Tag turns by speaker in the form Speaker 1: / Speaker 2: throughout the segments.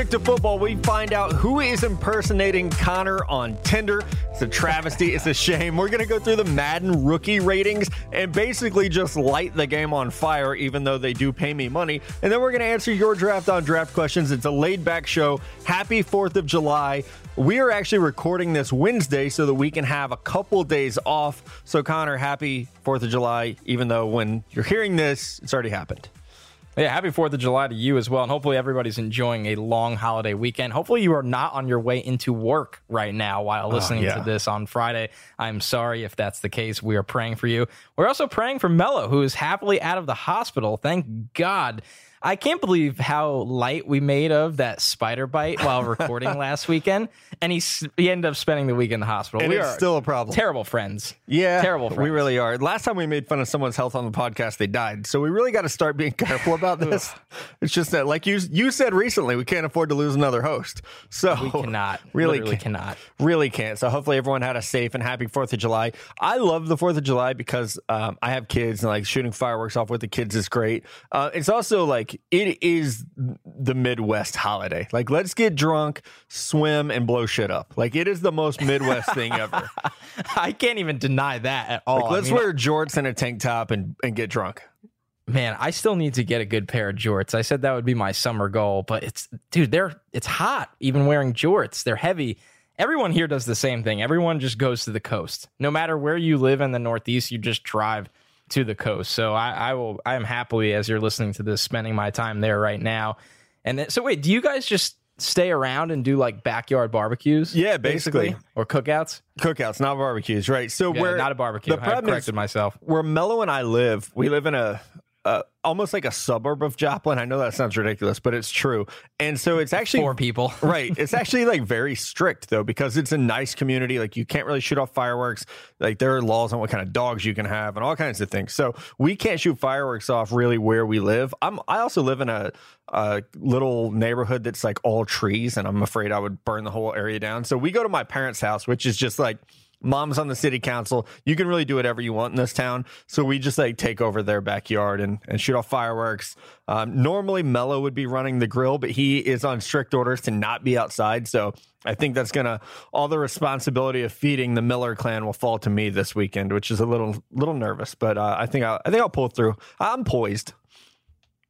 Speaker 1: Stick to Football, we find out who is impersonating Connor on Tinder. It's a travesty. It's a shame. We're going to go through the Madden rookie ratings and basically just light the game on fire, even though they do pay me money. And then we're going to answer your draft on draft questions. It's a laid back show. Happy 4th of July. We are actually recording this Wednesday so that we can have a couple days off. So, Connor, happy 4th of July, even though when you're hearing this, it's already happened.
Speaker 2: Yeah, happy 4th of July to you as well. And hopefully everybody's enjoying a long holiday weekend. Hopefully you are not on your way into work right now while oh, listening yeah. to this on Friday. I'm sorry if that's the case. We are praying for you. We're also praying for Mello, who is happily out of the hospital. Thank God. I can't believe how light we made of that spider bite while recording last weekend, and he he ended up spending the week in the hospital.
Speaker 1: And we are still a problem.
Speaker 2: Terrible friends.
Speaker 1: Yeah,
Speaker 2: terrible. Friends.
Speaker 1: We really are. Last time we made fun of someone's health on the podcast, they died. So we really got to start being careful about this. it's just that, like you you said recently, we can't afford to lose another host. So
Speaker 2: we cannot.
Speaker 1: Really
Speaker 2: can, cannot.
Speaker 1: Really can't. So hopefully everyone had a safe and happy Fourth of July. I love the Fourth of July because um, I have kids and like shooting fireworks off with the kids is great. Uh, it's also like it is is the Midwest holiday. Like, let's get drunk, swim, and blow shit up. Like, it is the most Midwest thing ever.
Speaker 2: I can't even deny that at all.
Speaker 1: Like, let's I mean, wear jorts and a tank top and, and get drunk.
Speaker 2: Man, I still need to get a good pair of jorts. I said that would be my summer goal, but it's dude, they're it's hot even wearing jorts. They're heavy. Everyone here does the same thing. Everyone just goes to the coast. No matter where you live in the Northeast, you just drive to the coast. So I, I will. I am happily as you're listening to this, spending my time there right now. And then, so wait, do you guys just stay around and do like backyard barbecues?
Speaker 1: Yeah, basically, basically?
Speaker 2: or cookouts.
Speaker 1: Cookouts, not barbecues, right? So
Speaker 2: yeah,
Speaker 1: we're
Speaker 2: not a barbecue. The problem I corrected
Speaker 1: is,
Speaker 2: myself.
Speaker 1: Where Mello and I live, we live in a uh, almost like a suburb of Joplin. I know that sounds ridiculous, but it's true. And so it's actually
Speaker 2: four people,
Speaker 1: right? It's actually like very strict though because it's a nice community. Like you can't really shoot off fireworks. Like there are laws on what kind of dogs you can have and all kinds of things. So we can't shoot fireworks off really where we live. I'm I also live in a, a little neighborhood that's like all trees, and I'm afraid I would burn the whole area down. So we go to my parents' house, which is just like mom's on the city council. You can really do whatever you want in this town. So we just like take over their backyard and, and shoot off fireworks. Um, normally, Mello would be running the grill, but he is on strict orders to not be outside. So I think that's gonna all the responsibility of feeding the Miller clan will fall to me this weekend, which is a little little nervous, but uh, I think I'll, I think I'll pull through. I'm poised.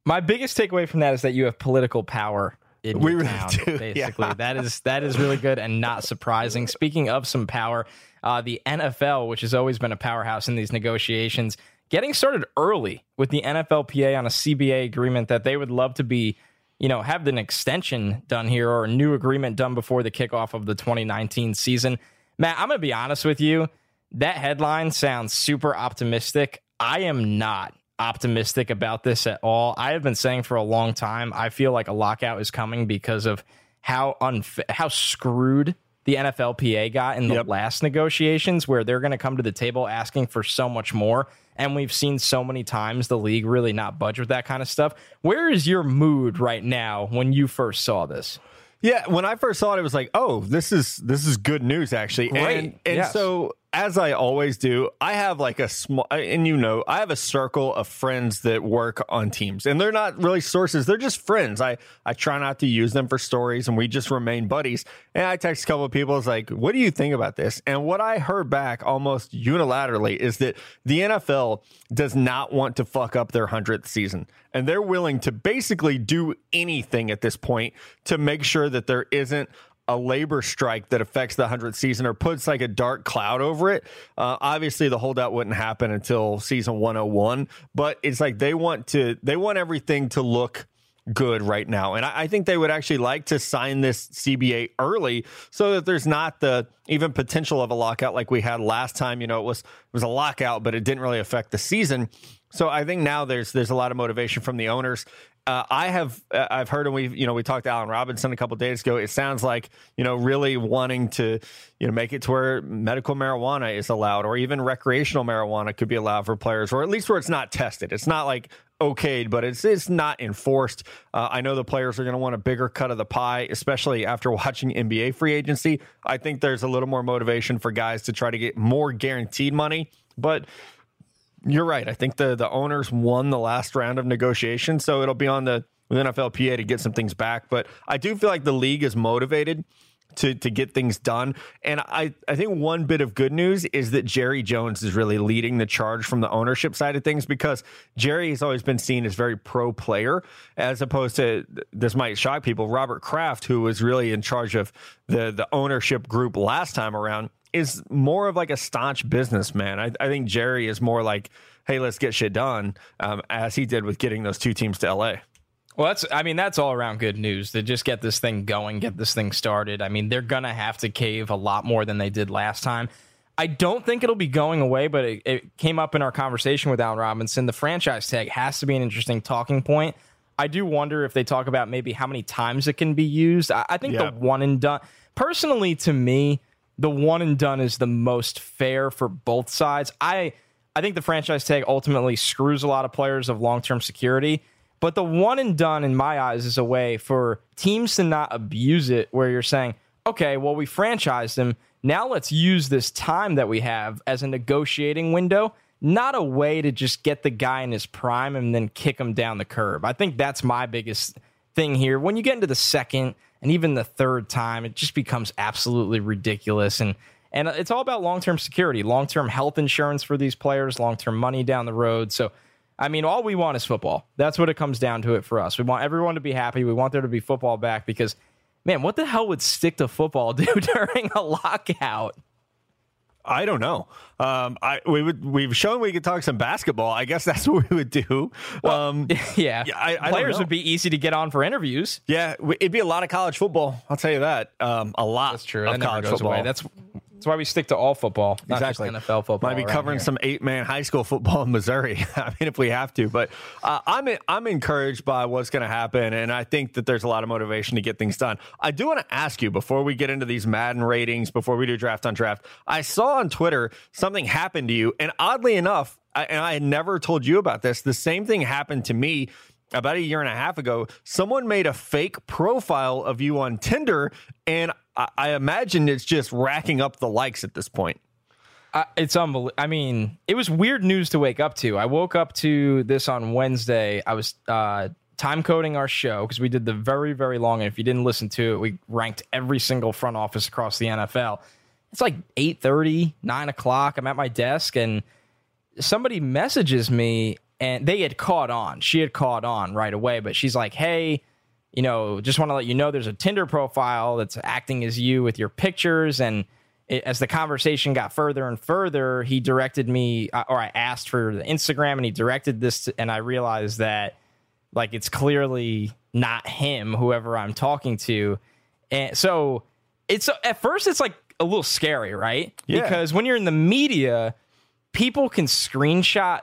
Speaker 2: My biggest takeaway from that is that you have political power in we really town, do. Basically, yeah. that is that is really good and not surprising. Speaking of some power, uh, the NFL, which has always been a powerhouse in these negotiations, getting started early with the NFLPA on a CBA agreement that they would love to be, you know, have an extension done here or a new agreement done before the kickoff of the 2019 season. Matt, I'm going to be honest with you. That headline sounds super optimistic. I am not optimistic about this at all. I have been saying for a long time, I feel like a lockout is coming because of how unf- how screwed the NFLPA got in the yep. last negotiations, where they're going to come to the table asking for so much more. And we've seen so many times the league really not budge with that kind of stuff. Where is your mood right now when you first saw this?
Speaker 1: Yeah, when I first saw it, it was like, oh, this is this is good news actually.
Speaker 2: Great.
Speaker 1: And, and
Speaker 2: yes.
Speaker 1: so as I always do, I have like a small, and you know, I have a circle of friends that work on teams, and they're not really sources; they're just friends. I I try not to use them for stories, and we just remain buddies. And I text a couple of people, it's like, "What do you think about this?" And what I heard back almost unilaterally is that the NFL does not want to fuck up their hundredth season, and they're willing to basically do anything at this point to make sure that there isn't a labor strike that affects the 100th season or puts like a dark cloud over it. Uh, obviously, the holdout wouldn't happen until season 101, but it's like they want to, they want everything to look good right now. And I, I, think they would actually like to sign this CBA early so that there's not the even potential of a lockout like we had last time. You know, it was it was a lockout, but it didn't really affect the season. So I think now there's there's a lot of motivation from the owners. Uh, I have uh, I've heard and we you know we talked to Alan Robinson a couple days ago. It sounds like you know really wanting to you know make it to where medical marijuana is allowed or even recreational marijuana could be allowed for players or at least where it's not tested. It's not like okayed, but it's it's not enforced. Uh, I know the players are going to want a bigger cut of the pie, especially after watching NBA free agency. I think there's a little more motivation for guys to try to get more guaranteed money, but you're right. I think the the owners won the last round of negotiations, so it'll be on the with NFLPA to get some things back. But I do feel like the league is motivated to to get things done. And I, I think one bit of good news is that Jerry Jones is really leading the charge from the ownership side of things because Jerry has always been seen as very pro player, as opposed to this might shock people. Robert Kraft, who was really in charge of the the ownership group last time around, is more of like a staunch businessman. I, I think Jerry is more like, hey, let's get shit done, um, as he did with getting those two teams to LA.
Speaker 2: Well, that's I mean that's all around good news to just get this thing going, get this thing started. I mean they're gonna have to cave a lot more than they did last time. I don't think it'll be going away, but it, it came up in our conversation with Alan Robinson. The franchise tag has to be an interesting talking point. I do wonder if they talk about maybe how many times it can be used. I, I think yeah. the one and done. Personally, to me, the one and done is the most fair for both sides. I I think the franchise tag ultimately screws a lot of players of long term security. But the one and done, in my eyes, is a way for teams to not abuse it, where you're saying, okay, well, we franchised him. Now let's use this time that we have as a negotiating window, not a way to just get the guy in his prime and then kick him down the curb. I think that's my biggest thing here. When you get into the second and even the third time, it just becomes absolutely ridiculous. And and it's all about long term security, long term health insurance for these players, long term money down the road. So I mean, all we want is football. That's what it comes down to it for us. We want everyone to be happy. We want there to be football back because, man, what the hell would stick to football do during a lockout?
Speaker 1: I don't know. Um, I we would we've shown we could talk some basketball. I guess that's what we would do.
Speaker 2: Well, um, yeah, yeah I, I players would be easy to get on for interviews.
Speaker 1: Yeah, it'd be a lot of college football. I'll tell you that. Um, a lot.
Speaker 2: That's true.
Speaker 1: Of
Speaker 2: that college football. Away. That's that's why we stick to all football, exactly. NFL football.
Speaker 1: Might be covering here. some eight man high school football in Missouri. I mean, if we have to, but uh, I'm I'm encouraged by what's going to happen, and I think that there's a lot of motivation to get things done. I do want to ask you before we get into these Madden ratings, before we do draft on draft. I saw on Twitter something happened to you, and oddly enough, I, and I had never told you about this. The same thing happened to me about a year and a half ago, someone made a fake profile of you on Tinder, and I, I imagine it's just racking up the likes at this point.
Speaker 2: It's unbelievable. I mean, it was weird news to wake up to. I woke up to this on Wednesday. I was uh, time coding our show because we did the very, very long. And if you didn't listen to it, we ranked every single front office across the NFL. It's like 8 30, 9 o'clock. I'm at my desk and somebody messages me and they had caught on. She had caught on right away, but she's like, hey, you know, just want to let you know there's a Tinder profile that's acting as you with your pictures. And it, as the conversation got further and further, he directed me, uh, or I asked for the Instagram, and he directed this, to, and I realized that like it's clearly not him, whoever I'm talking to. And so it's at first it's like a little scary, right? Yeah. Because when you're in the media, people can screenshot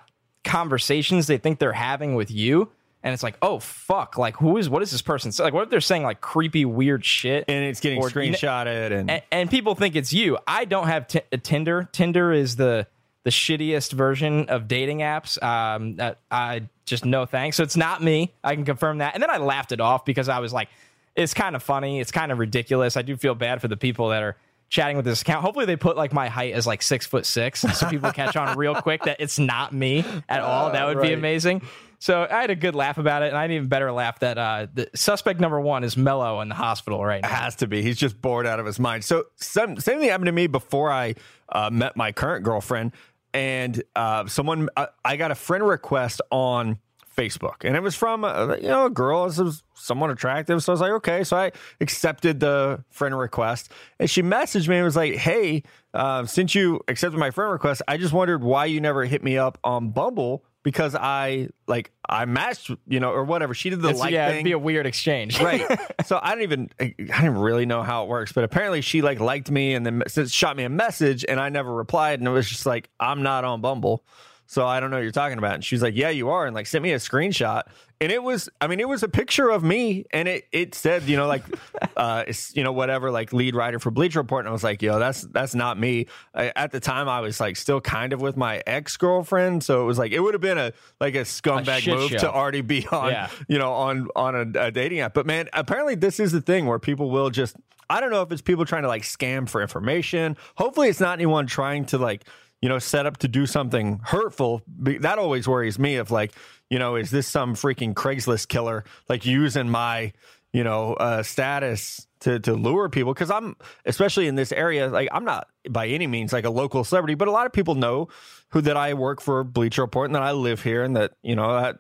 Speaker 2: conversations they think they're having with you and it's like, oh fuck, like who is what is this person? So, like, what if they're saying like creepy, weird shit,
Speaker 1: and it's getting or, screenshotted, and,
Speaker 2: and, and people think it's you. I don't have t- Tinder. Tinder is the the shittiest version of dating apps. Um, that I just no thanks. So it's not me. I can confirm that. And then I laughed it off because I was like, it's kind of funny. It's kind of ridiculous. I do feel bad for the people that are chatting with this account. Hopefully, they put like my height as like six foot six, so people catch on real quick that it's not me at all. That would right. be amazing. So I had a good laugh about it, and I had an even better laugh that uh, the suspect number one is Mello in the hospital right now.
Speaker 1: It has to be. He's just bored out of his mind. So some, same thing happened to me before I uh, met my current girlfriend, and uh, someone uh, I got a friend request on Facebook, and it was from uh, you know a girl. This was somewhat attractive, so I was like, okay. So I accepted the friend request, and she messaged me and was like, "Hey, uh, since you accepted my friend request, I just wondered why you never hit me up on Bumble because I like I matched, you know, or whatever. She did the it's, like yeah, thing.
Speaker 2: it'd be a weird exchange,
Speaker 1: right? so I don't even I didn't really know how it works, but apparently she like liked me and then shot me a message, and I never replied, and it was just like I'm not on Bumble. So I don't know what you're talking about. And she's like, Yeah, you are. And like sent me a screenshot. And it was, I mean, it was a picture of me and it it said, you know, like uh you know, whatever, like lead writer for Bleacher Report. And I was like, yo, that's that's not me. I, at the time I was like still kind of with my ex-girlfriend. So it was like it would have been a like a scumbag a move show. to already be on, yeah. you know, on on a, a dating app. But man, apparently this is the thing where people will just I don't know if it's people trying to like scam for information. Hopefully it's not anyone trying to like you know, set up to do something hurtful. That always worries me of like, you know, is this some freaking Craigslist killer like using my, you know, uh, status to to lure people because I'm especially in this area like I'm not by any means like a local celebrity but a lot of people know who that I work for Bleacher Report and that I live here and that you know that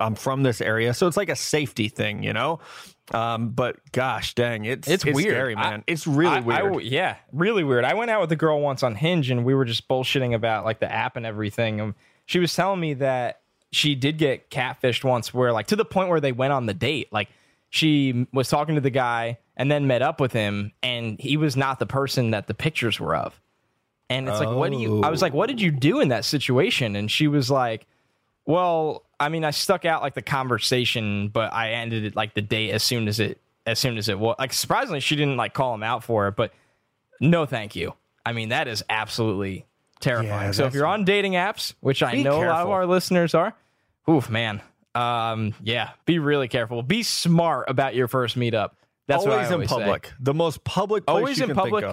Speaker 1: I'm from this area so it's like a safety thing you know um, but gosh dang it's
Speaker 2: it's,
Speaker 1: it's
Speaker 2: weird
Speaker 1: scary man I, it's really
Speaker 2: I,
Speaker 1: weird
Speaker 2: I, yeah really weird I went out with a girl once on Hinge and we were just bullshitting about like the app and everything and she was telling me that she did get catfished once where like to the point where they went on the date like she was talking to the guy and then met up with him and he was not the person that the pictures were of. And it's oh. like, what do you, I was like, what did you do in that situation? And she was like, well, I mean, I stuck out like the conversation, but I ended it like the date as soon as it, as soon as it was like, surprisingly, she didn't like call him out for it, but no, thank you. I mean, that is absolutely terrifying. Yeah, so if you're on dating apps, which I know careful. a lot of our listeners are, oof, man. Um, yeah, be really careful. Be smart about your first meetup. That's always, always
Speaker 1: in public.
Speaker 2: Say.
Speaker 1: The most public always in public.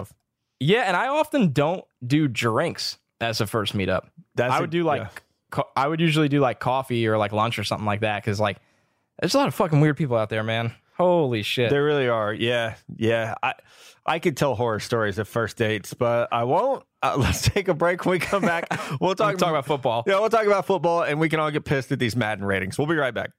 Speaker 2: Yeah, and I often don't do drinks as a first meetup. That's I would a, do like yeah. Co- I would usually do like coffee or like lunch or something like that because like there's a lot of fucking weird people out there, man. Holy shit,
Speaker 1: there really are. Yeah, yeah. I I could tell horror stories of first dates, but I won't. Uh, let's take a break. When we come back, we'll talk,
Speaker 2: we'll talk about football.
Speaker 1: Yeah, we'll talk about football, and we can all get pissed at these Madden ratings. We'll be right back.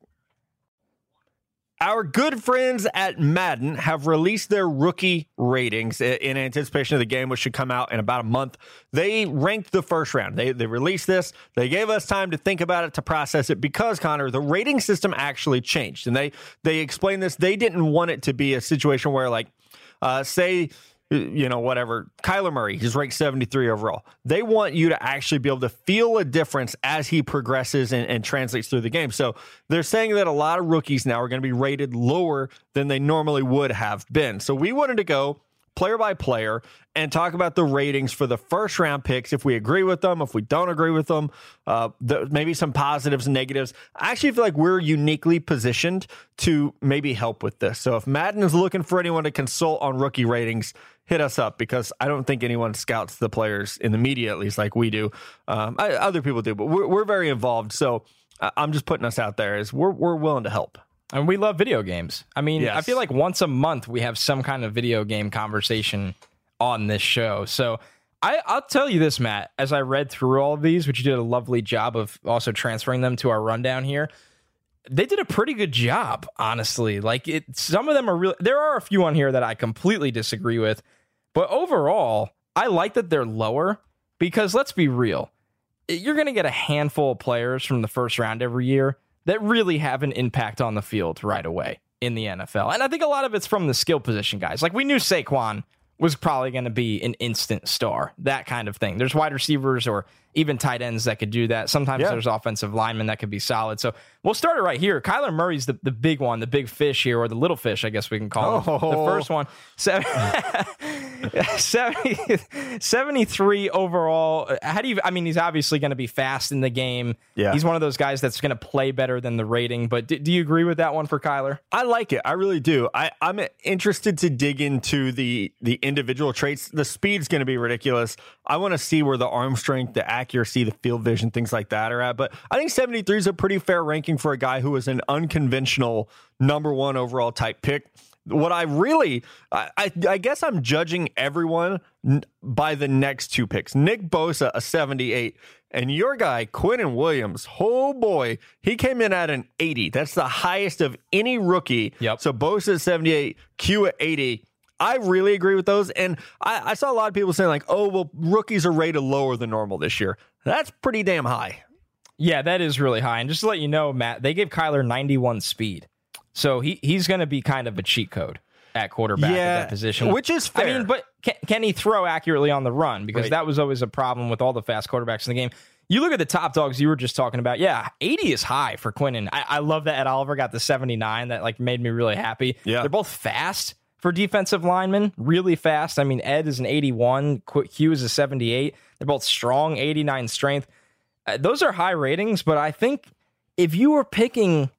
Speaker 1: Our good friends at Madden have released their rookie ratings in anticipation of the game, which should come out in about a month. They ranked the first round. They, they released this. They gave us time to think about it, to process it, because, Connor, the rating system actually changed. And they, they explained this. They didn't want it to be a situation where, like, uh, say you know, whatever. Kyler Murray, he's ranked 73 overall. They want you to actually be able to feel a difference as he progresses and, and, translates through the game. So they're saying that a lot of rookies now are going to be rated lower than they normally would have been. So we wanted to go player by player and talk about the ratings for the first round picks. If we agree with them, if we don't agree with them, uh, the, maybe some positives and negatives. I actually feel like we're uniquely positioned to maybe help with this. So if Madden is looking for anyone to consult on rookie ratings, hit us up because I don't think anyone scouts the players in the media, at least like we do. Um, I, other people do, but we're, we're very involved. So I'm just putting us out there as we're, we're willing to help.
Speaker 2: And we love video games. I mean, yes. I feel like once a month we have some kind of video game conversation on this show. So I, will tell you this, Matt, as I read through all of these, which you did a lovely job of also transferring them to our rundown here. They did a pretty good job, honestly. Like it, some of them are real. There are a few on here that I completely disagree with. But overall, I like that they're lower because let's be real. You're going to get a handful of players from the first round every year that really have an impact on the field right away in the NFL. And I think a lot of it's from the skill position guys. Like we knew Saquon was probably going to be an instant star, that kind of thing. There's wide receivers or even tight ends that could do that. Sometimes yeah. there's offensive linemen that could be solid. So we'll start it right here. Kyler Murray's the, the big one, the big fish here, or the little fish, I guess we can call oh. him. The oh. first one, 70, 73 overall. How do you, I mean, he's obviously going to be fast in the game. Yeah. He's one of those guys that's going to play better than the rating. But do, do, you agree with that one for Kyler?
Speaker 1: I like it. I really do. I, I'm interested to dig into the, the individual traits. The speed's going to be ridiculous. I want to see where the arm strength, the accuracy, the field vision, things like that are at. But I think 73 is a pretty fair ranking for a guy who was an unconventional number one overall type pick. What I really, I, I, I guess I'm judging everyone by the next two picks. Nick Bosa, a 78, and your guy, Quinnen Williams, oh boy, he came in at an 80. That's the highest of any rookie.
Speaker 2: Yep.
Speaker 1: So Bosa at 78, Q at 80. I really agree with those. And I, I, saw a lot of people saying, like, oh, well, rookies are rated lower than normal this year. That's pretty damn high.
Speaker 2: Yeah, that is really high. And just to let you know, Matt, they gave Kyler 91 speed. So he, he's going to be kind of a cheat code at quarterback yeah, at that position.
Speaker 1: Which is fair.
Speaker 2: I mean, but can, can he throw accurately on the run? Because right. that was always a problem with all the fast quarterbacks in the game. You look at the top dogs you were just talking about. Yeah, 80 is high for Quinnen. I, I love that Ed Oliver got the 79. That like made me really happy.
Speaker 1: Yeah.
Speaker 2: They're both fast for defensive linemen, really fast. I mean, Ed is an 81, Q is a 78. They're both strong, 89 strength. Uh, those are high ratings, but I think if you were picking,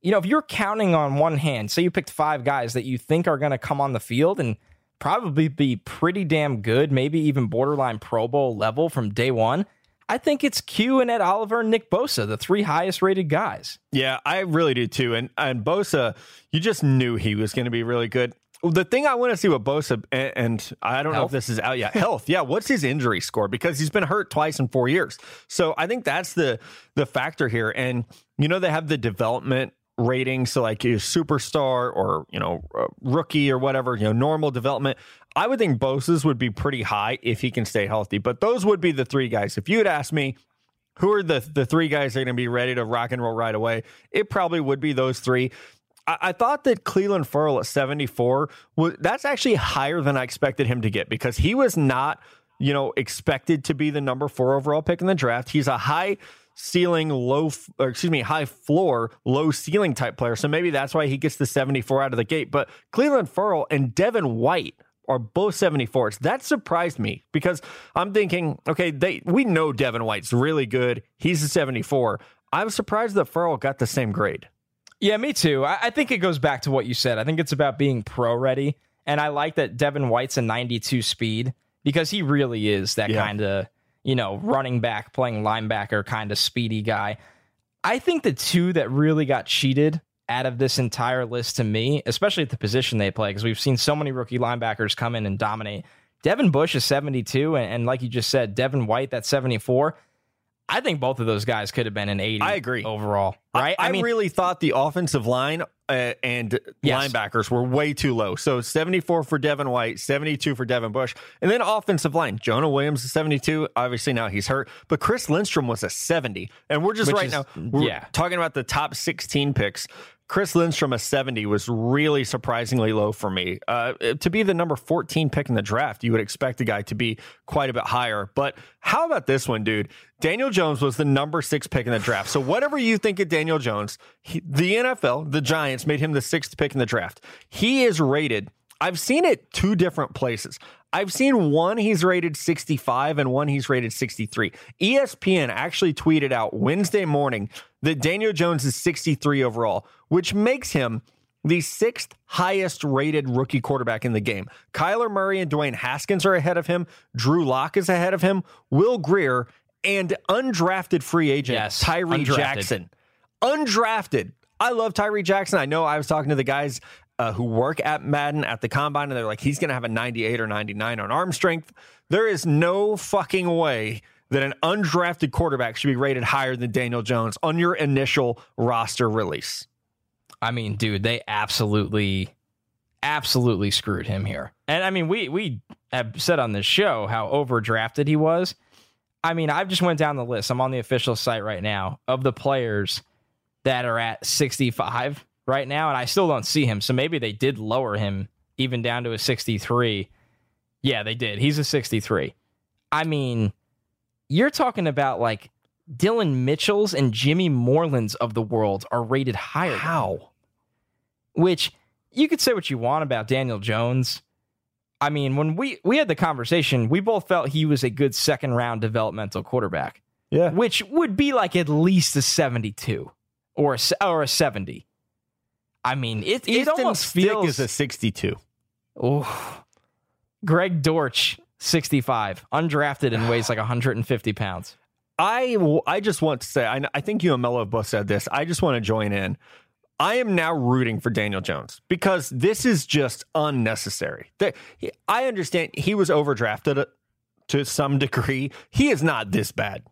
Speaker 2: you know, if you're counting on one hand, say you picked five guys that you think are going to come on the field and probably be pretty damn good, maybe even borderline Pro Bowl level from day one. I think it's Q and Ed Oliver and Nick Bosa, the three highest rated guys.
Speaker 1: Yeah, I really do too. And and Bosa, you just knew he was going to be really good. The thing I want to see with Bosa, and, and I don't health? know if this is out yet. Health, yeah. What's his injury score? Because he's been hurt twice in four years. So I think that's the the factor here. And you know they have the development rating, so like a superstar or you know rookie or whatever, you know normal development. I would think Bosa's would be pretty high if he can stay healthy. But those would be the three guys. If you had asked me, who are the the three guys that are going to be ready to rock and roll right away? It probably would be those three. I, thought that Clelin Ferrell at 74 was that's actually higher than I expected him to get because he was not, you know, expected to be the number four overall pick in the draft. He's a high ceiling, low, excuse me, high floor, low ceiling type player. So maybe that's why he gets the 74 out of the gate. But Clelin Ferrell and Devin White are both 74s. That surprised me because I'm thinking, okay, they we know Devin White's really good. He's a 74. I'm surprised that Ferrell got the same grade.
Speaker 2: Yeah, me too. I, I think it goes back to what you said. I think it's about being pro ready. And I like that Devin White's a 92 speed because he really is that yeah. kind of, you know, running back, playing linebacker kind of speedy guy. I think the two that really got cheated out of this entire list to me, especially at the position they play, because we've seen so many rookie linebackers come in and dominate. Devin Bush is 72, and, and like you just said, Devin White, that's 74. I think both of those guys could have been an 80.
Speaker 1: I agree.
Speaker 2: Overall, right?
Speaker 1: I, I, I mean, really thought the offensive line uh, and yes. linebackers were way too low. So 74 for Devin White, 72 for Devin Bush. And then offensive line, Jonah Williams is 72. Obviously now he's hurt, but Chris Lindstrom was a 70. And we're just Which right is, now yeah. talking about the top 16 picks. Chris Lindstrom, a 70, was really surprisingly low for me. Uh, to be the number 14 pick in the draft, you would expect a guy to be quite a bit higher. But how about this one, dude? Daniel Jones was the number six pick in the draft. So, whatever you think of Daniel Jones, he, the NFL, the Giants, made him the sixth pick in the draft. He is rated, I've seen it two different places. I've seen one he's rated 65 and one he's rated 63. ESPN actually tweeted out Wednesday morning that Daniel Jones is 63 overall, which makes him the sixth highest rated rookie quarterback in the game. Kyler Murray and Dwayne Haskins are ahead of him. Drew Lock is ahead of him. Will Grier and undrafted free agent yes, Tyree undrafted. Jackson. Undrafted. I love Tyree Jackson. I know I was talking to the guys uh, who work at Madden at the combine, and they're like, he's going to have a 98 or 99 on arm strength. There is no fucking way that an undrafted quarterback should be rated higher than Daniel Jones on your initial roster release.
Speaker 2: I mean, dude, they absolutely, absolutely screwed him here. And I mean, we we have said on this show how overdrafted he was. I mean, I've just went down the list. I'm on the official site right now of the players that are at 65 right now, and I still don't see him. So maybe they did lower him even down to a 63. Yeah, they did. He's a 63. I mean, you're talking about like Dillon Mitchell's and Jimmy Moreland's of the world are rated higher.
Speaker 1: How?
Speaker 2: Which you could say what you want about Daniel Jones. I mean, when we we had the conversation, we both felt he was a good second round developmental quarterback.
Speaker 1: Yeah,
Speaker 2: which would be like at least a seventy two or a, or a seventy. I mean, it it almost feels
Speaker 1: is a sixty two.
Speaker 2: Oh, Greg Dortch 65, undrafted and weighs like 150 pounds.
Speaker 1: I, I just want to say, I, I think you and Mello both said this. I just want to join in. I am now rooting for Daniel Jones because this is just unnecessary. I understand he was overdrafted uh, to some degree. He is not this bad.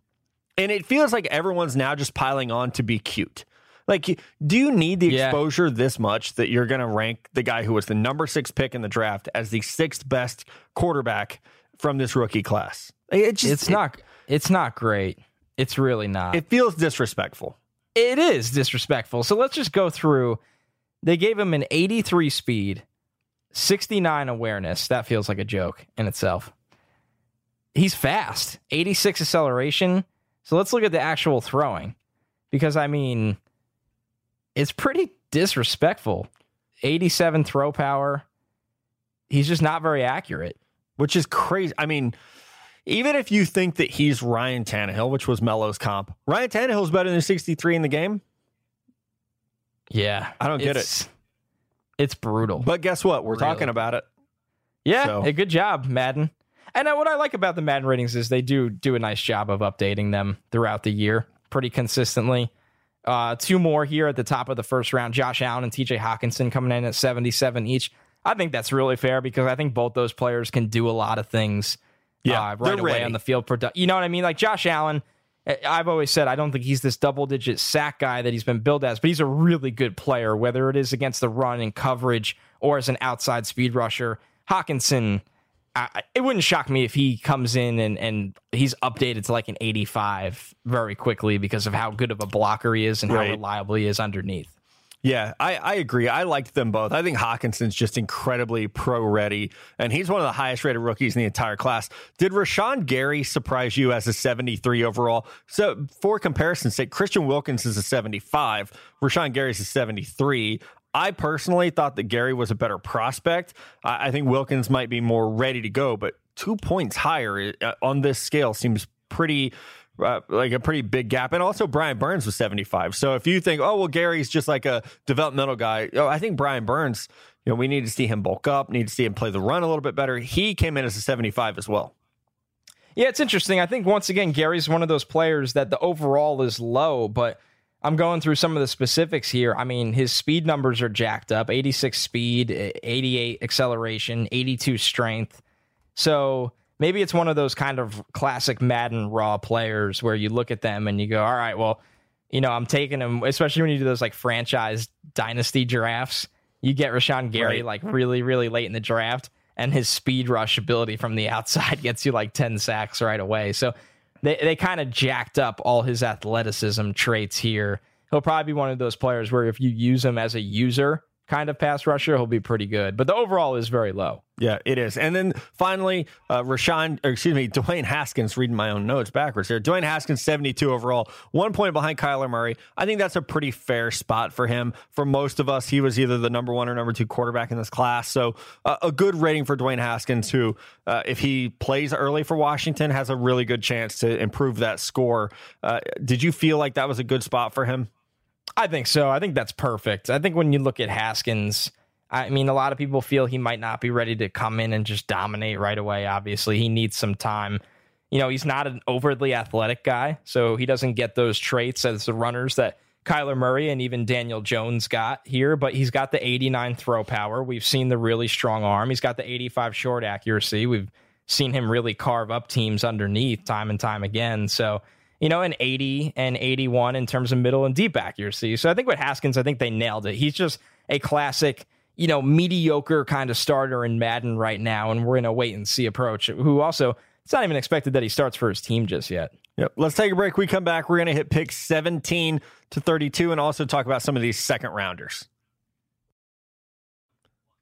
Speaker 1: And it feels like everyone's now just piling on to be cute. Like, do you need the yeah. exposure this much that you're going to rank the guy who was the number six pick in the draft as the sixth best quarterback from this rookie class.
Speaker 2: It just, it's it, not it's not great. It's really not.
Speaker 1: It feels disrespectful.
Speaker 2: It is disrespectful. So let's just go through. They gave him an 83 speed, 69 awareness. That feels like a joke in itself. He's fast, 86 acceleration. So let's look at the actual throwing. Because I mean, it's pretty disrespectful. 87 throw power. He's just not very accurate
Speaker 1: which is crazy. I mean, even if you think that he's Ryan Tannehill, which was Mello's comp, Ryan Tannehill is better than 63 in the game.
Speaker 2: Yeah.
Speaker 1: I don't get it.
Speaker 2: It's brutal.
Speaker 1: But guess what? We're really. talking about it.
Speaker 2: Yeah, so. hey, good job, Madden. And uh, what I like about the Madden ratings is they do do a nice job of updating them throughout the year pretty consistently. Uh, two more here at the top of the first round Josh Allen and TJ Hockenson coming in at 77 each. I think that's really fair because I think both those players can do a lot of things yeah, uh, right away ready. on the field. Produ- you know what I mean? Like Josh Allen, I've always said I don't think he's this double digit sack guy that he's been billed as, but he's a really good player, whether it is against the run and coverage or as an outside speed rusher. Hockenson, I, it wouldn't shock me if he comes in and, and he's updated to like an 85 very quickly because of how good of a blocker he is and right. how reliable he is underneath.
Speaker 1: Yeah, I, I agree. I liked them both. I think Hockenson's just incredibly pro ready, and he's one of the highest rated rookies in the entire class. Did Rashan Gary surprise you as a 73 overall? So, for comparison's sake, Christian Wilkins is a 75, Rashan Gary's a 73. I personally thought that Gary was a better prospect. I, I think Wilkins might be more ready to go, but two points higher uh, on this scale seems pretty uh, like a pretty big gap. And also, Brian Burns was 75. So if you think, oh, well, Gary's just like a developmental guy, oh, I think Brian Burns, you know, we need to see him bulk up, need to see him play the run a little bit better. He came in as a 75 as well.
Speaker 2: Yeah, it's interesting. I think once again, Gary's one of those players that the overall is low, but I'm going through some of the specifics here. I mean, his speed numbers are jacked up 86 speed, 88 acceleration, 82 strength. So maybe it's one of those kind of classic Madden raw players where you look at them and you go, all right, well, you know, I'm taking him, especially when you do those like franchise dynasty drafts. You get Rashan Gary right. like really, really late in the draft, and his speed rush ability from the outside gets you like 10 sacks right away. So they, they kind of jacked up all his athleticism traits here. He'll probably be one of those players where if you use him as a user, kind of pass rusher, he'll be pretty good. But the overall is very low.
Speaker 1: Yeah, it is. And then finally, uh, Rashawn, excuse me, Dwayne Haskins, reading my own notes backwards here. Dwayne Haskins, 72 overall, one point behind Kyler Murray. I think that's a pretty fair spot for him. For most of us, he was either the number one or number two quarterback in this class. So uh, a good rating for Dwayne Haskins, who, uh, if he plays early for Washington, has a really good chance to improve that score. Uh, did you feel like that was a good spot for him?
Speaker 2: I think so. I think that's perfect. I think when you look at Haskins, I mean, a lot of people feel he might not be ready to come in and just dominate right away. Obviously, he needs some time. You know, he's not an overtly athletic guy, so he doesn't get those traits as the runners that Kyler Murray and even Daniel Jones got here, but he's got the 89 throw power. We've seen the really strong arm. He's got the 85 short accuracy. We've seen him really carve up teams underneath time and time again. So, you know, an 80 and 81 in terms of middle and deep accuracy. So I think with Haskins, I think they nailed it. He's just a classic, you know, mediocre kind of starter in Madden right now, and we're in a wait and see approach. Who also, it's not even expected that he starts for his team just yet.
Speaker 1: Yep. Let's take a break. We come back. We're going to hit picks 17 to 32 and also talk about some of these second rounders.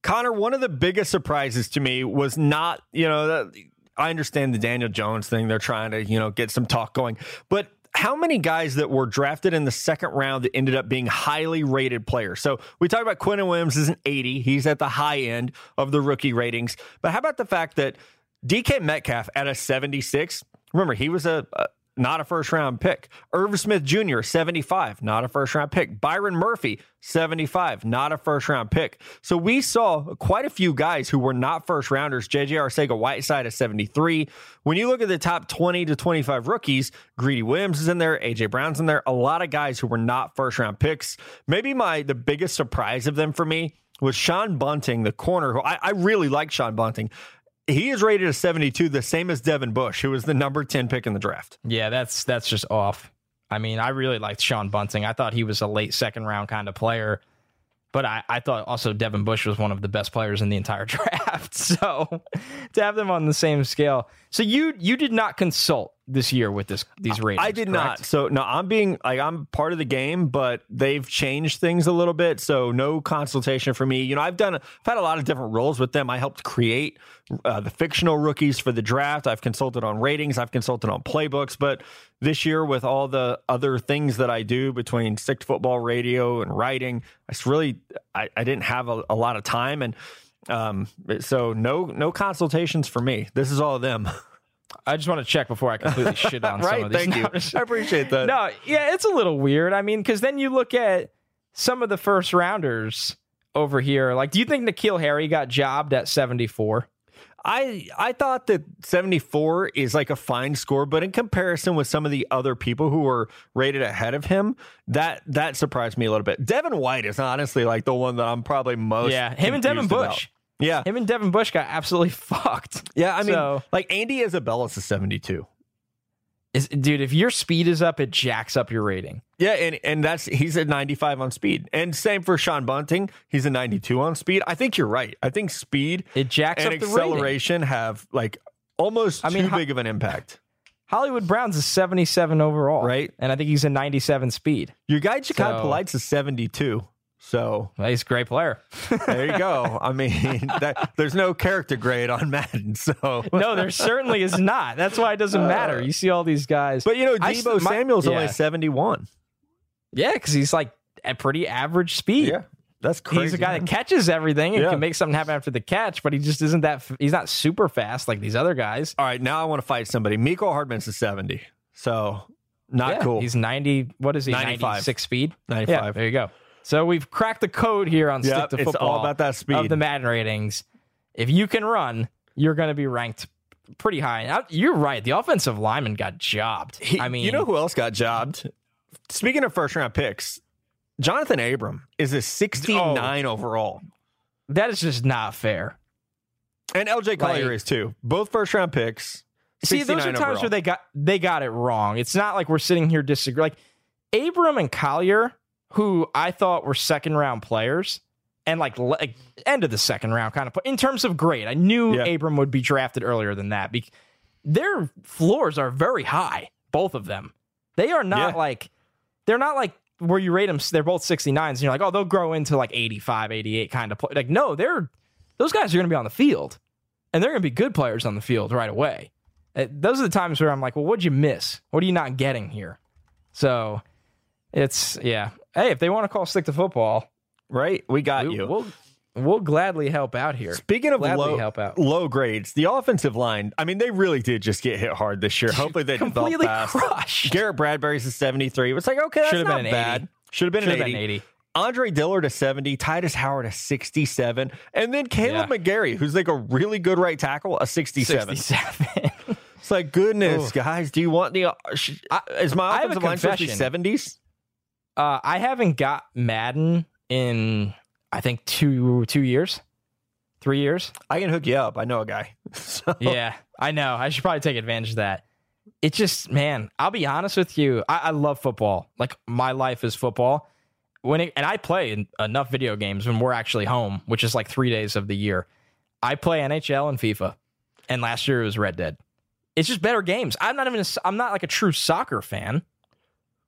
Speaker 1: Connor, one of the biggest surprises to me was not, you know, I understand the Daniel Jones thing. They're trying to, you know, get some talk going. But how many guys that were drafted in the second round that ended up being highly rated players? So we talked about Quinnen Williams is an 80. He's at the high end of the rookie ratings. But how about the fact that DK Metcalf at a 76? Remember, he was a not a first round pick. Irv Smith Jr., 75, not a first round pick. Byron Murphy, 75, not a first round pick. So we saw quite a few guys who were not first rounders. JJ Arcega Whiteside at 73. When you look at the top 20 to 25 rookies, Greedy Williams is in there, AJ Brown's in there, a lot of guys who were not first round picks. Maybe my the biggest surprise of them for me was Sean Bunting, the corner. Who I, I really like Sean Bunting he is rated a 72, the same as Devin Bush, who was the number 10 pick in the draft.
Speaker 2: Yeah, that's that's just off. I mean, I really liked Sean Bunting. I thought he was a late second round kind of player. But I, I thought also Devin Bush was one of the best players in the entire draft. So to have them on the same scale. So you you did not consult this year with this these ratings.
Speaker 1: I did
Speaker 2: correct?
Speaker 1: not. So no, I'm being like I'm part of the game, but they've changed things a little bit. So no consultation for me. You know, I've done I've had a lot of different roles with them. I helped create uh, the fictional rookies for the draft. I've consulted on ratings. I've consulted on playbooks. But this year, with all the other things that I do between stick football radio and writing, I just really I, I didn't have a, a lot of time and. Um, so no, no consultations for me. This is all of them.
Speaker 2: I just want to check before I completely shit on
Speaker 1: right,
Speaker 2: some of these.
Speaker 1: Thank you. I appreciate that.
Speaker 2: No, yeah, it's a little weird. I mean, because then you look at some of the first rounders over here. Like, do you think N'Keal Harry got jobbed at 74?
Speaker 1: I I thought that 74 is like a fine score, but in comparison with some of the other people who were rated ahead of him, that that surprised me a little bit. Devin White is honestly like the one that I'm probably most
Speaker 2: yeah. Him and Devin Bush. About.
Speaker 1: Yeah,
Speaker 2: him and Devin Bush got absolutely fucked.
Speaker 1: Yeah, I mean, so, like Andy Isabella's a 72.
Speaker 2: Is, dude, if your speed is up, it jacks up your rating.
Speaker 1: Yeah, and and that's he's at 95 on speed. And same for Sean Bunting, he's a 92 on speed. I think you're right. I think speed
Speaker 2: it jacks
Speaker 1: and
Speaker 2: up
Speaker 1: acceleration have like almost I mean, too big of an impact.
Speaker 2: Hollywood Brown's a 77 overall.
Speaker 1: Right.
Speaker 2: And I think he's a 97 speed.
Speaker 1: Your guy Jachai so, Polite's a 72. So
Speaker 2: well, he's a great player.
Speaker 1: there you go. I mean, that, there's no character grade on Madden. So
Speaker 2: no, there certainly is not. That's why it doesn't uh, matter. You see all these guys,
Speaker 1: but you know, Deebo I, Samuel's my, yeah. only 71.
Speaker 2: Yeah, because he's like a pretty average speed.
Speaker 1: Yeah. That's crazy.
Speaker 2: He's a guy that catches everything and yeah. can make something happen after the catch, but he just isn't that. He's not super fast like these other guys.
Speaker 1: All right, now I want to fight somebody. Mecole Hardman's a seventy, so not
Speaker 2: yeah,
Speaker 1: cool.
Speaker 2: He's ninety. What is he? Ninety-five. Ninety six speed.
Speaker 1: Ninety five.
Speaker 2: Yeah, there you go. So we've cracked the code here on yep, stick to football.
Speaker 1: It's all about that speed
Speaker 2: of the Madden ratings. If you can run, you're going to be ranked pretty high. You're right. The offensive lineman got jobbed. He, I mean,
Speaker 1: you know who else got jobbed? Speaking of first round picks, Jonathan Abram is a 69 oh, overall.
Speaker 2: That is just not fair.
Speaker 1: And LJ Collier like, is too. Both first round picks.
Speaker 2: See, those are times
Speaker 1: overall.
Speaker 2: where they got they got it wrong. It's not like we're sitting here disagreeing. Like Abram and Collier who I thought were second round players and like, like end of the second round kind of in terms of grade. I knew yeah. Abram would be drafted earlier than that. Be- their floors are very high, both of them. They are not yeah. like they're not like where you rate them. They're both 69s, and you're like, oh, they'll grow into like 85, 88 kind of play. Like, no, they're those guys are going to be on the field, and they're going to be good players on the field right away. Uh, those are the times where I'm like, well, what'd you miss? What are you not getting here? So it's yeah. Hey, if they want to call stick to football,
Speaker 1: right? We got
Speaker 2: we,
Speaker 1: you.
Speaker 2: We'll, we'll gladly help out here.
Speaker 1: Speaking of low, help out. low grades, the offensive line, I mean, they really did just get hit hard this year. Hopefully they
Speaker 2: completely crushed.
Speaker 1: Garrett Bradbury's a 73. It's like, okay, that's Should have not been bad. 80. Should have been, Should an 80. 80. Andre Dillard a 70, Tytus Howard a 67, and then Kaleb yeah. McGary, who's like a really good right tackle, a 67.
Speaker 2: 67.
Speaker 1: it's like, goodness, Ooh. guys, do you want the. Uh, is my offensive line supposed to be 70s?
Speaker 2: Uh, I haven't got Madden in I think two two years, three years.
Speaker 1: I can hook you up. I know a guy.
Speaker 2: so. Yeah, I know. I should probably take advantage of that. It just, man, I'll be honest with you. I, I love football. Like my life is football. When it, and I play enough video games when we're actually home, which is like three days of the year. I play NHL and FIFA, and last year it was Red Dead. It's just better games. I'm not even. A, I'm not like a true soccer fan,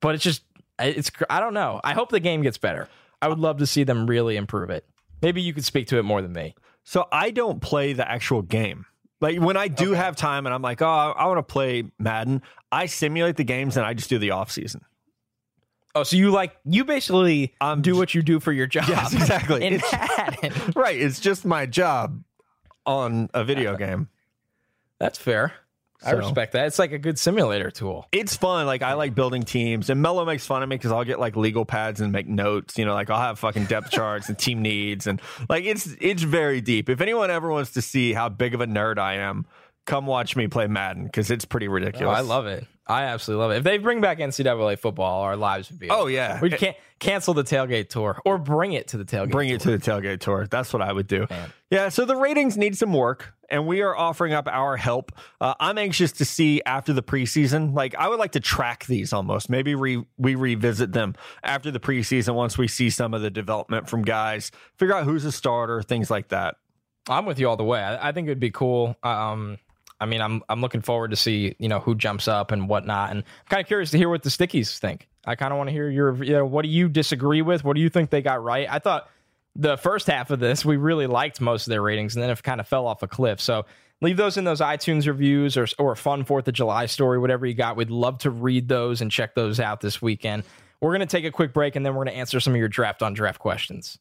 Speaker 2: but it's just it's I don't know. I hope the game gets better. I would love to see them really improve it. Maybe you could speak to it more than me.
Speaker 1: So I don't play the actual game. Like when I do okay. have time and I'm like, oh, I, want to play Madden, I simulate the games and I just do the off season.
Speaker 2: Oh, so you like you basically um, do what you do for your job?
Speaker 1: Yes, exactly.
Speaker 2: In Madden,
Speaker 1: right? It's just my job on a video game.
Speaker 2: That's fair. I respect that. It's like a good simulator tool.
Speaker 1: It's fun. Like I like building teams, and Mello makes fun of me because I'll get like legal pads and make notes. You know, like I'll have fucking depth charts and team needs, and like it's it's very deep. If anyone ever wants to see how big of a nerd I am, come watch me play Madden because it's pretty ridiculous.
Speaker 2: Oh, I love it. I absolutely love it. If they bring back NCAA football, our lives would be.
Speaker 1: Oh yeah,
Speaker 2: we can't cancel the tailgate tour or bring it to the tailgate.
Speaker 1: Bring tour. it to the tailgate tour. That's what I would do. Man. Yeah. So the ratings need some work, and we are offering up our help. Uh, I'm anxious to see after the preseason. Like I would like to track these almost. Maybe re- we revisit them after the preseason once we see some of the development from guys. Figure out who's a starter, things like that.
Speaker 2: I'm with you all the way. I, I think it'd be cool. Um, I mean, I'm I'm looking forward to see you know who jumps up and whatnot, and I'm kind of curious to hear what the Stickies think. I kind of want to hear your you know what do you disagree with? What do you think they got right? I thought the first half of this we really liked most of their ratings, and then it kind of fell off a cliff. So leave those in those iTunes reviews or or a fun Fourth of July story, whatever you got. We'd love to read those and check those out this weekend. We're gonna take a quick break, and then we're gonna answer some of your draft on draft questions.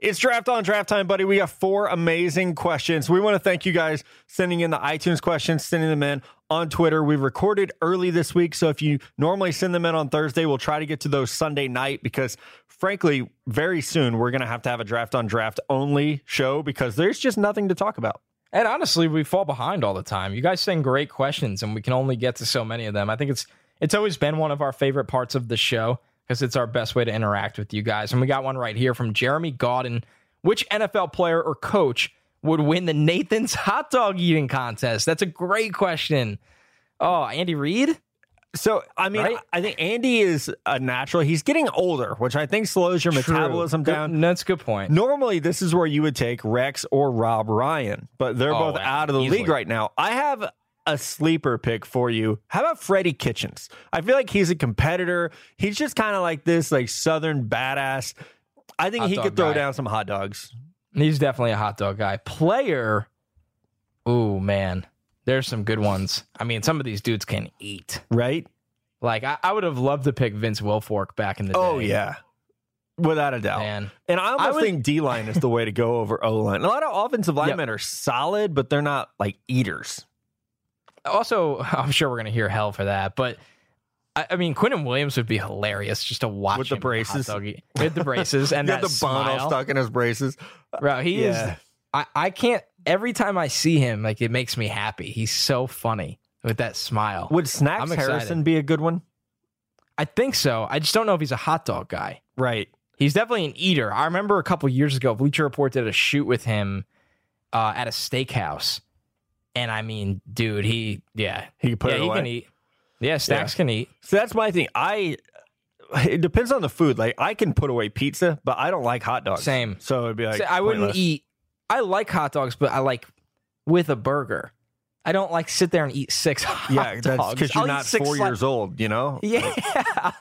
Speaker 1: It's draft on draft time, buddy. We have four amazing questions. We want to thank you guys sending in the iTunes questions, sending them in on Twitter. We recorded early this week. So if you normally send them in on Thursday, we'll try to get to those Sunday night because, frankly, very soon we're going to have to have a draft on draft only show because there's just nothing to talk about.
Speaker 2: And honestly, we fall behind all the time. You guys send great questions, and we can only get to so many of them. I think it's it's always been one of our favorite parts of the show because it's our best way to interact with you guys. And we got one right here from Jeremy Gauden. Which NFL player or coach would win the Nathan's hot dog eating contest? That's a great question. Oh, Andy Reid?
Speaker 1: So, I mean, right? I think Andy is a natural. He's getting older, which I think slows your True. metabolism down.
Speaker 2: Good, that's a good point.
Speaker 1: Normally, this is where you would take Rex or Rob Ryan, but they're oh, both out of the easily. league right now. I have a sleeper pick for you. How about Freddie Kitchens? I feel like he's a competitor. He's just kind of like this, like Southern badass. I think hot he could throw guy. down some hot dogs.
Speaker 2: He's definitely a hot dog guy. Player, oh man, there's some good ones. I mean, some of these dudes can eat,
Speaker 1: right?
Speaker 2: Like I, I would have loved to pick Vince Wilfork back in the
Speaker 1: oh, day. Oh yeah, without a doubt. Man. And I almost I would, think D line is the way to go over O line. A lot of offensive linemen yep. are solid, but they're not like eaters.
Speaker 2: Also, I'm sure we're gonna hear hell for that, but I, mean, Quinnen Williams would be hilarious just to watch
Speaker 1: with the braces,
Speaker 2: with the braces, and that
Speaker 1: the
Speaker 2: smile.
Speaker 1: stuck in his braces.
Speaker 2: Bro, he yeah. is. I, I can't. Every time I see him, like it makes me happy. He's so funny with that smile.
Speaker 1: Would Snacks Harrison be a good one?
Speaker 2: I think so. I just don't know if he's a hot dog guy.
Speaker 1: Right.
Speaker 2: He's definitely an eater. I remember a couple years ago, Bleacher Report did a shoot with him uh, at a steakhouse, and I mean, dude, he yeah,
Speaker 1: he put
Speaker 2: yeah,
Speaker 1: it
Speaker 2: he
Speaker 1: away.
Speaker 2: can eat. Yeah, Snacks yeah. can eat.
Speaker 1: So that's my thing. I it depends on the food. Like I can put away pizza, but I don't like hot dogs.
Speaker 2: Same.
Speaker 1: So it'd be like
Speaker 2: I wouldn't eat. I like hot dogs, but I like with a burger. I don't like sit there and eat six hot dogs.
Speaker 1: yeah, that's because you're I'll not four years old, you know?
Speaker 2: Yeah.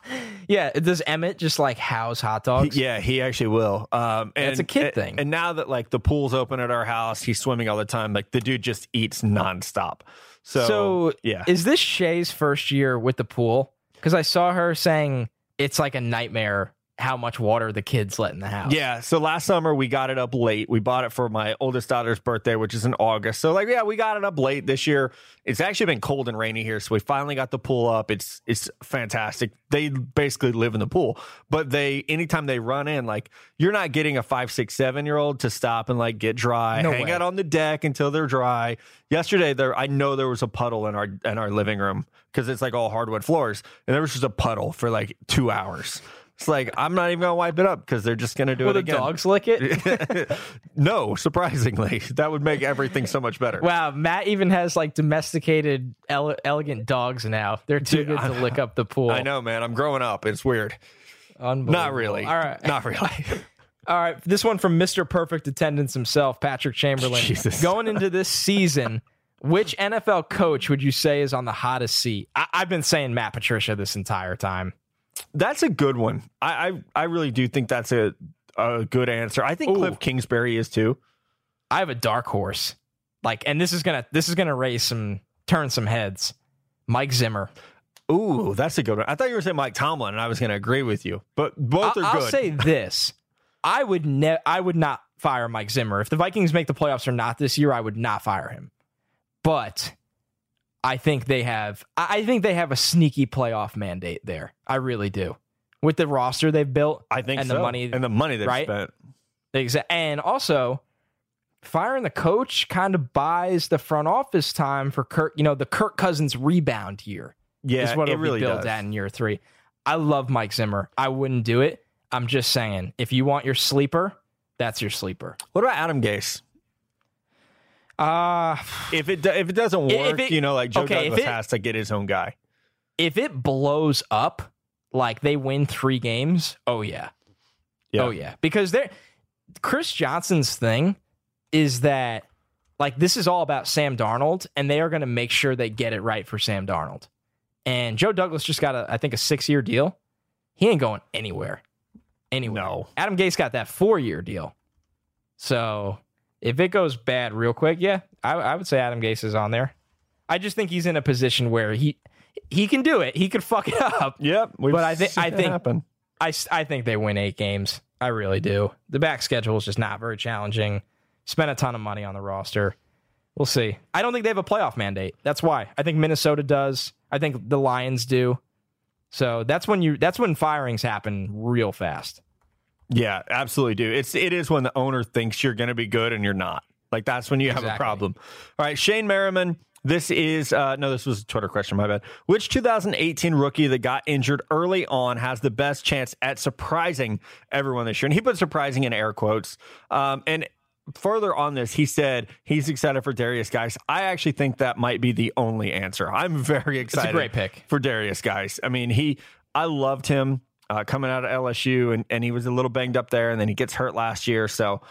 Speaker 2: yeah. Does Emmett just like house hot dogs?
Speaker 1: He, yeah, he actually will. Um, and
Speaker 2: it's a kid
Speaker 1: and,
Speaker 2: thing.
Speaker 1: And now that like the pool's open at our house, he's swimming all the time. Like the dude just eats nonstop. So,
Speaker 2: so yeah. Is this Shay's first year with the pool? Because I saw her saying it's like a nightmare how much water the kids let in the house.
Speaker 1: Yeah. So last summer we got it up late. We bought it for my oldest daughter's birthday, which is in August. So like, yeah, we got it up late this year. It's actually been cold and rainy here, so we finally got the pool up. It's it's fantastic. They basically live in the pool, but they anytime they run in, like you're not getting a five, six, seven year old to stop and like get dry, no hang way. out on the deck until they're dry. Yesterday there, I know there was a puddle in our in our living room because it's like all hardwood floors, and there was just a puddle for like two hours. It's like I'm not even gonna wipe it up because they're just gonna do it.
Speaker 2: Will
Speaker 1: it
Speaker 2: the
Speaker 1: again.
Speaker 2: dogs lick it?
Speaker 1: no, surprisingly, that would make everything so much better.
Speaker 2: Wow, Matt even has like domesticated, ele- elegant dogs now. They're too Dude, good to lick up the pool.
Speaker 1: I know, man. I'm growing up. It's weird. Not really. All right. Not really.
Speaker 2: All right. This one from Mr. Perfect Attendance himself, Patrick Chamberlain.
Speaker 1: Jesus.
Speaker 2: Going into this season, which NFL coach would you say is on the hottest seat? I- I've been saying Matt Patricia this entire time.
Speaker 1: That's a good one. I I, I really do think that's a a good answer. I think Ooh. Cliff Kingsbury is too.
Speaker 2: I have a dark horse. Like, and this is gonna this is gonna raise some turn some heads. Mike Zimmer.
Speaker 1: Ooh, that's a good one. I thought you were saying Mike Tomlin, and I was going to agree with you. But both are
Speaker 2: I'll
Speaker 1: good.
Speaker 2: I'll say this: I would ne- I would not fire Mike Zimmer if the Vikings make the playoffs or not this year. I would not fire him. But I think they have I think they have a sneaky playoff mandate there. I really do. With the roster they've built,
Speaker 1: I think
Speaker 2: and
Speaker 1: so.
Speaker 2: the money
Speaker 1: and the money they've
Speaker 2: right?
Speaker 1: spent.
Speaker 2: Exactly. And also firing the coach kind of buys the front office time for Kirk, you know, the Kirk Cousins rebound year.
Speaker 1: Yeah,
Speaker 2: is what
Speaker 1: it really
Speaker 2: built at in year three. I love Mike Zimmer. I wouldn't do it. I'm just saying, if you want your sleeper, that's your sleeper.
Speaker 1: What about Adam Gase?
Speaker 2: Uh
Speaker 1: if it if it doesn't work, it, you know, like Joe okay, Douglas it, has to get his own guy.
Speaker 2: If it blows up, like they win three games, oh yeah, yeah. oh yeah, because they're Chris Johnson's thing is that like this is all about Sam Darnold, and they are going to make sure they get it right for Sam Darnold. And Joe Douglas just got a I think a six year deal. He ain't going anywhere. Anywhere.
Speaker 1: No.
Speaker 2: Adam Gase got that four year deal. So if it goes bad real quick, yeah, I, I would say Adam Gase is on there. I just think he's in a position where he he can do it. He could fuck it up.
Speaker 1: Yep.
Speaker 2: But I think I think happen. I I think they win eight games. I really do. The back schedule is just not very challenging. Spent a ton of money on the roster. We'll see. I don't think they have a playoff mandate. That's why. I think Minnesota does. I think the Lions do. So that's when you that's when firings happen real fast.
Speaker 1: Yeah, absolutely do. It's it is when the owner thinks you're going to be good and you're not. Like that's when you have exactly. a problem. All right, Shane Merriman. This is uh, no, this was a Twitter question. My bad. Which 2018 rookie that got injured early on has the best chance at surprising everyone this year? And he put surprising in air quotes. Um, and further on this, he said he's excited for Derrius Guice. I actually think that might be the only answer. I'm very excited.
Speaker 2: It's a great pick
Speaker 1: for Derrius Guice. I mean, he, I loved him uh, coming out of LSU, and, and he was a little banged up there, and then he gets hurt last year. So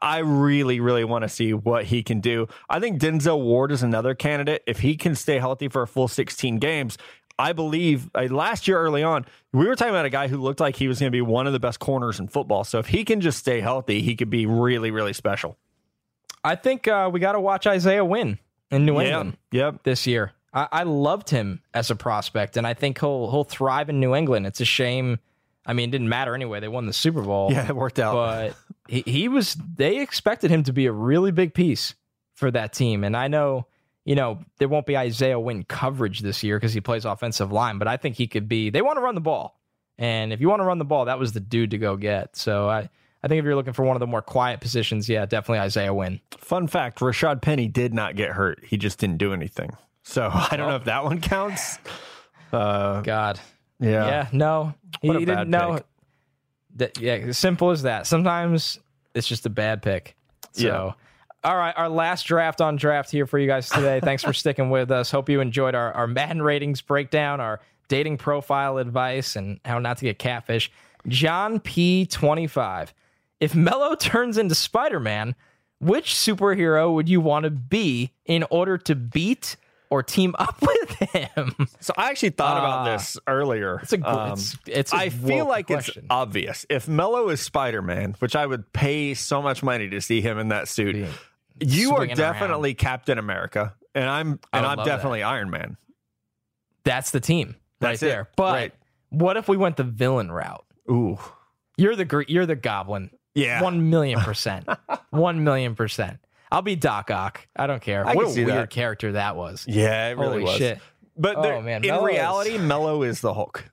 Speaker 1: I really, really want to see what he can do. I think Denzel Ward is another candidate. If he can stay healthy for a full 16 games, I believe uh, last year early on, we were talking about a guy who looked like he was going to be one of the best corners in football. So if he can just stay healthy, he could be really, really special.
Speaker 2: I think uh, we got to watch Isaiah Wynn in New England
Speaker 1: yep.
Speaker 2: this year. I, I loved him as a prospect, and I think he'll he'll thrive in New England. It's a shame. I mean, it didn't matter anyway. They won the Super Bowl.
Speaker 1: Yeah, it worked out.
Speaker 2: But he, he was. They expected him to be a really big piece for that team, and I know you know, there won't be Isaiah Wynn coverage this year because he plays offensive line, but I think he could be. They want to run the ball. And if you want to run the ball, that was the dude to go get. So I, I think if you're looking for one of the more quiet positions, yeah, definitely Isaiah Wynn.
Speaker 1: Fun fact Rashaad Penny did not get hurt. He just didn't do anything. So I don't know if that one counts.
Speaker 2: Uh, God.
Speaker 1: Yeah.
Speaker 2: Yeah. No. He, he didn't know. That, yeah. Simple as that. Sometimes it's just a bad pick. So. Yeah. All right, our last draft on draft here for you guys today. Thanks for sticking with us. Hope you enjoyed our, our Madden ratings breakdown, our dating profile advice, and how not to get catfish. John P25. If Melo turns into Spider Man, which superhero would you want to be in order to beat or team up with him?
Speaker 1: So I actually thought uh, about this earlier.
Speaker 2: It's a, um, it's, it's a
Speaker 1: I feel like question. it's obvious. If Melo is Spider Man, which I would pay so much money to see him in that suit. Yeah you are definitely around. Captain America, and I'm and I'm definitely that. Iron Man.
Speaker 2: That's the team That's right it. there. But right. what if we went the villain route?
Speaker 1: Ooh,
Speaker 2: you're the you're the Goblin.
Speaker 1: Yeah,
Speaker 2: one million percent. one million percent. I'll be Doc Ock. I don't care. I what a weird that. character that was.
Speaker 1: Yeah, it really Holy was. Shit. But oh, man, in reality, is... Melo is the Hulk.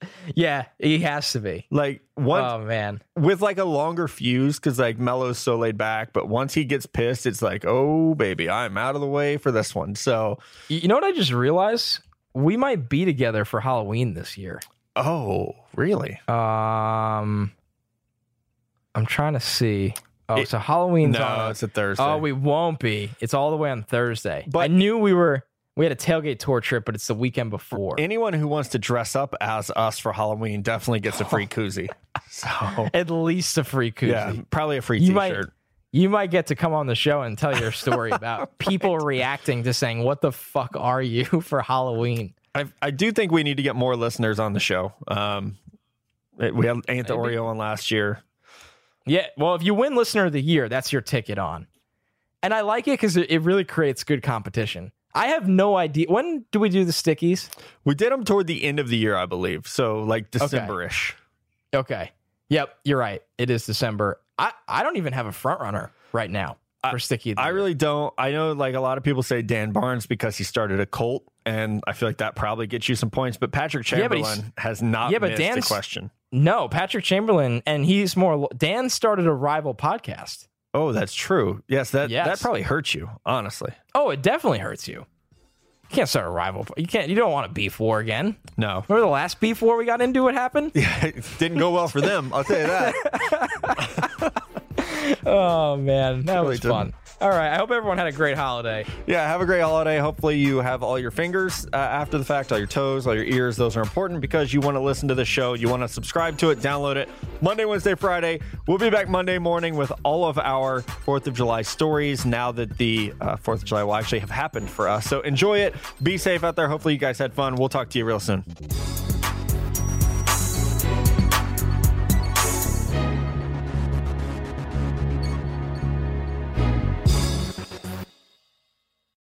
Speaker 2: Yeah, he has to be.
Speaker 1: Like
Speaker 2: one Oh man.
Speaker 1: With like a longer fuse because like Melo's so laid back, but once he gets pissed, it's like, oh baby, I'm out of the way for this one. So
Speaker 2: you know what I just realized? We might be together for Halloween this year.
Speaker 1: Oh, really?
Speaker 2: Um I'm trying to see. Oh, it, so Halloween's
Speaker 1: no,
Speaker 2: on.
Speaker 1: it's a Thursday.
Speaker 2: Oh, we won't be. It's all the way on Thursday. But I knew we were we had a tailgate tour trip, but it's the weekend before.
Speaker 1: Anyone who wants to dress up as us for Halloween definitely gets a free koozie. So
Speaker 2: at least a free koozie. Yeah,
Speaker 1: probably a free you t-shirt.
Speaker 2: Might, you might get to come on the show and tell your story about people reacting to saying, "What the fuck are you for Halloween?"
Speaker 1: I, I do think we need to get more listeners on the show. Um, we had the Oreo on last year.
Speaker 2: Yeah, well, if you win Listener of the Year, that's your ticket on. And I like it because it, really creates good competition. I have no idea. When do we do the stickies?
Speaker 1: We did them toward the end of the year, I believe. So like December-ish.
Speaker 2: Okay. okay. Yep, you're right. It is December. I, I don't even have a front runner right now for I, sticky.
Speaker 1: I really don't. I know like a lot of people say Dan Barnes because he started a cult, and I feel like that probably gets you some points. But Patrick Chamberlain yeah, but has not yeah, but Dan's, question.
Speaker 2: No, Patrick Chamberlain, and he's more. Dan started a rival podcast.
Speaker 1: Oh, that's true. Yes, that yes. that probably hurts you, honestly.
Speaker 2: Oh, it definitely hurts you. You can't start a rival. You can't. You don't want a beef war again.
Speaker 1: No.
Speaker 2: Remember the last beef war we got into? What happened?
Speaker 1: Yeah, it didn't go well for them. I'll tell you that.
Speaker 2: oh man, that really was didn't. fun. All right. I hope everyone had a great holiday.
Speaker 1: Yeah, have a great holiday. Hopefully, you have all your fingers uh, after the fact, all your toes, all your ears. Those are important because you want to listen to the show. You want to subscribe to it, download it Monday, Wednesday, Friday. We'll be back Monday morning with all of our 4th of July stories now that the uh, 4th of July will actually have happened for us. So enjoy it. Be safe out there. Hopefully, you guys had fun. We'll talk to you real soon.